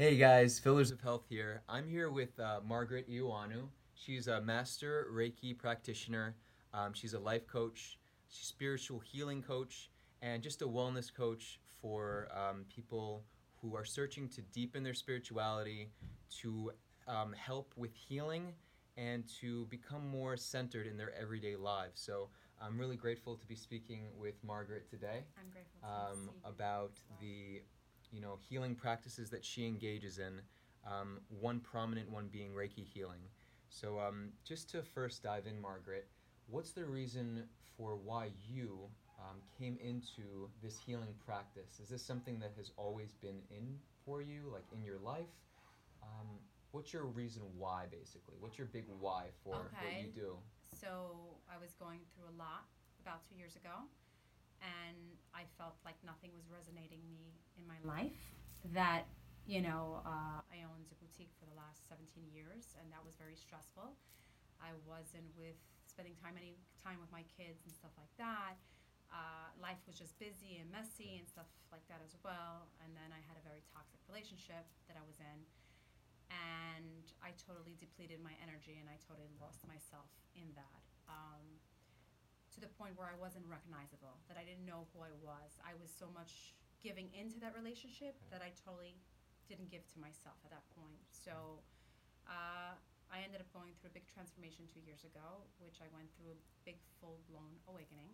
Hey guys, Fillers of Health here. I'm here with uh, Margaret Iwanu. She's a master Reiki practitioner. Um, she's a life coach, she's spiritual healing coach, and just a wellness coach for um, people who are searching to deepen their spirituality, to um, help with healing, and to become more centered in their everyday lives. So I'm really grateful to be speaking with Margaret today I'm grateful to um, about well. the you know healing practices that she engages in. Um, one prominent one being Reiki healing. So um, just to first dive in, Margaret, what's the reason for why you um, came into this healing practice? Is this something that has always been in for you, like in your life? Um, what's your reason why, basically? What's your big why for what you do? So I was going through a lot about two years ago, and I felt like nothing was resonating me in my life. That you know, uh, I owned a boutique for the last 17 years, and that was very stressful. I wasn't with spending time any time with my kids and stuff like that. Uh, life was just busy and messy and stuff like that as well. And then I had a very toxic relationship that I was in, and I totally depleted my energy and I totally lost myself in that. Um, to the point where I wasn't recognizable, that I didn't know who I was. I was so much giving into that relationship that I totally didn't give to myself at that point. So uh, I ended up going through a big transformation two years ago, which I went through a big full blown awakening.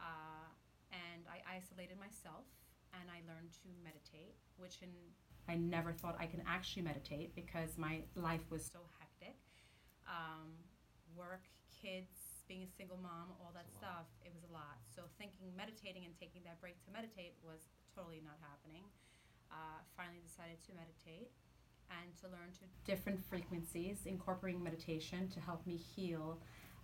Uh, and I isolated myself and I learned to meditate, which in I never thought I can actually meditate because my life was so hectic. Um, work, kids, being a single mom, all that stuff, it was a lot. So thinking meditating and taking that break to meditate was totally not happening. Uh, finally decided to meditate and to learn to different frequencies, incorporating meditation to help me heal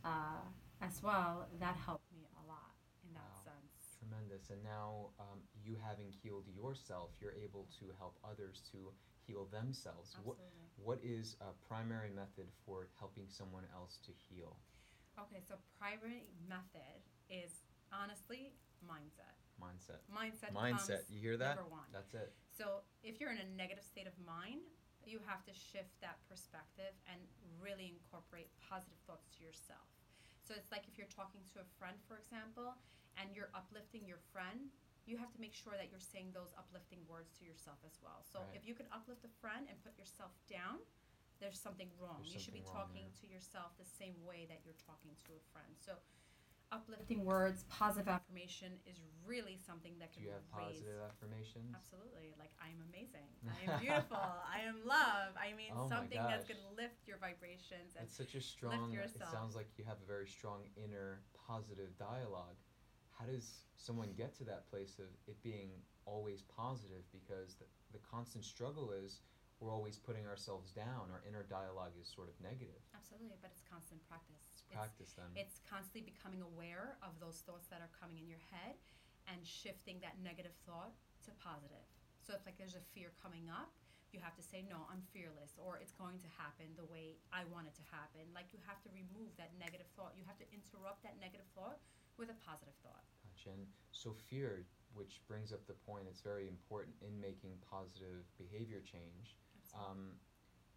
uh, as well. That helped me a lot in that Wow. sense. Tremendous. And now, um, you having healed yourself, you're able to help others to heal themselves. What, Absolutely. what is a primary method for helping someone else to heal? Okay, so primary method is honestly mindset. Mindset. Mindset. Mindset. You hear that? Number one. That's it. So if you're in a negative state of mind, you have to shift that perspective and really incorporate positive thoughts to yourself. So it's like if you're talking to a friend, for example, and you're uplifting your friend, you have to make sure that you're saying those uplifting words to yourself as well. So Right. if you can uplift a friend and put yourself down, there's something wrong. There's you should be wrong talking there. to yourself the same way that you're talking to a friend. So uplifting words, positive affirmation is really something that can. Do can you have raise positive affirmations? Absolutely. Like, I am amazing. I am beautiful. I am love. I mean, Oh something that's going to lift your vibrations. And It's such a strong. It yourself. sounds like you have a very strong inner positive dialogue. How does someone get to that place of it being always positive? Because the, the constant struggle is we're always putting ourselves down. Our inner dialogue is sort of negative. absolutely, but it's constant practice. It's practice then. It's constantly becoming aware of those thoughts that are coming in your head and shifting that negative thought to positive. So if like there's a fear coming up, you have to say no, I'm fearless or it's going to happen the way I want it to happen. Like you have to remove that negative thought. You have to interrupt that negative thought with a positive thought. Gotcha. And so fear, which brings up the point, it's very important in making positive behavior change. Um,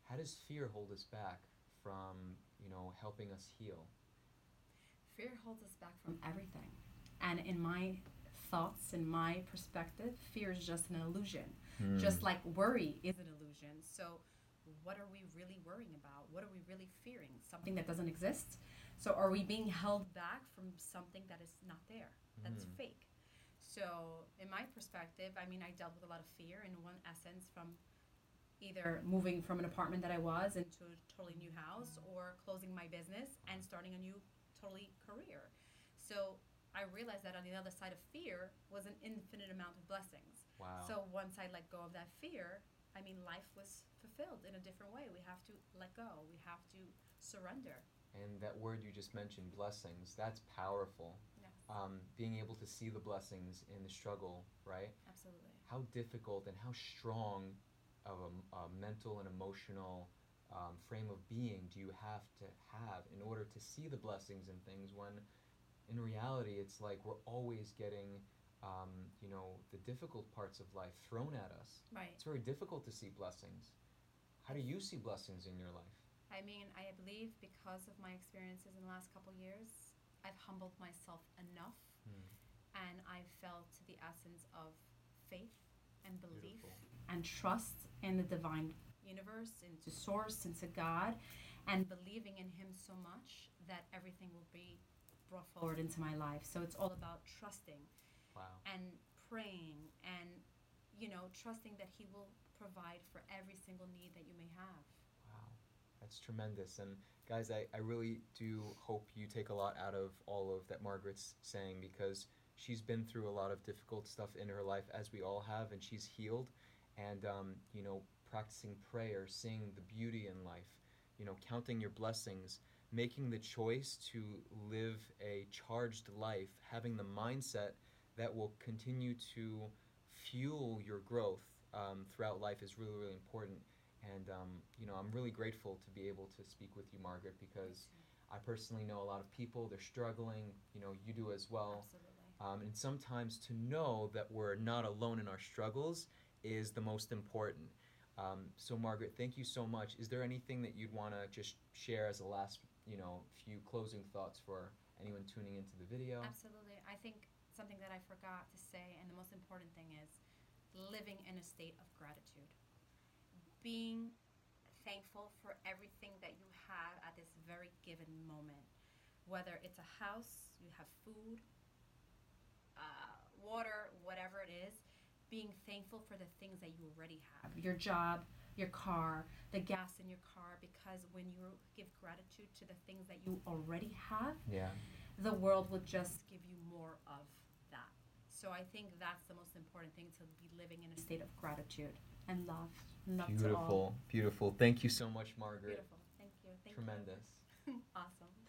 how does fear hold us back from, you know, helping us heal? Fear holds us back from everything. And in my thoughts, in my perspective, fear is just an illusion. Hmm. Just like worry is an illusion. So, what are we really worrying about? What are we really fearing? Something that doesn't exist? So, are we being held back from something that is not there, that's Mm. fake? So, in my perspective, I mean, I dealt with a lot of fear in one essence from either moving from an apartment that I was into a totally new house or closing my business and starting a new totally career. So I realized that on the other side of fear was an infinite amount of blessings. wow. So once I let go of that fear, I mean, life was fulfilled in a different way. We have to let go. We have to surrender. and that word you just mentioned, blessings, that's powerful. Yes, Um, being able to see the blessings in the struggle, right? absolutely. How difficult and how strong of a, a mental and emotional um, frame of being do you have to have in order to see the blessings in things when in reality it's like we're always getting um, you know, the difficult parts of life thrown at us. Right. It's very difficult to see blessings. How do you see blessings in your life? I mean, I believe because of my experiences in the last couple years, I've humbled myself enough Hmm. and I've felt the essence of faith and belief Beautiful. and trust in the divine universe, into source, into God, and believing in Him so much that everything will be brought forward into my life. So it's all about trusting Wow. and praying and, you know, trusting that He will provide for every single need that you may have. Wow, that's tremendous. And guys, I, I really do hope you take a lot out of all of that Margaret's saying because she's been through a lot of difficult stuff in her life, as we all have, and she's healed. And, um, you know, practicing prayer, seeing the beauty in life, you know, counting your blessings, making the choice to live a charged life, having the mindset that will continue to fuel your growth um, throughout life is really, really important. And um, you know, I'm really grateful to be able to speak with you, Margaret, because I personally know a lot of people. They're struggling. You know, you do as well. Absolutely. Um, and sometimes to know that we're not alone in our struggles is the most important. Um, so, Margaret, thank you so much. Is there anything that you'd want to just share as a last, you know, few closing thoughts for anyone tuning into the video? Absolutely. I think something that I forgot to say, and the most important thing is living in a state of gratitude. Being thankful for everything that you have at this very given moment. Whether it's a house, you have food, uh, water, whatever it is, being thankful for the things that you already have your job, your car, the gas in your car, because when you give gratitude to the things that you already have, Yeah. the world will just give you more of that. So I think that's the most important thing to be living in a state of gratitude and love. Love to all. Beautiful, beautiful. Thank you so much, Margaret. Beautiful. Thank you. Thank you. Tremendous.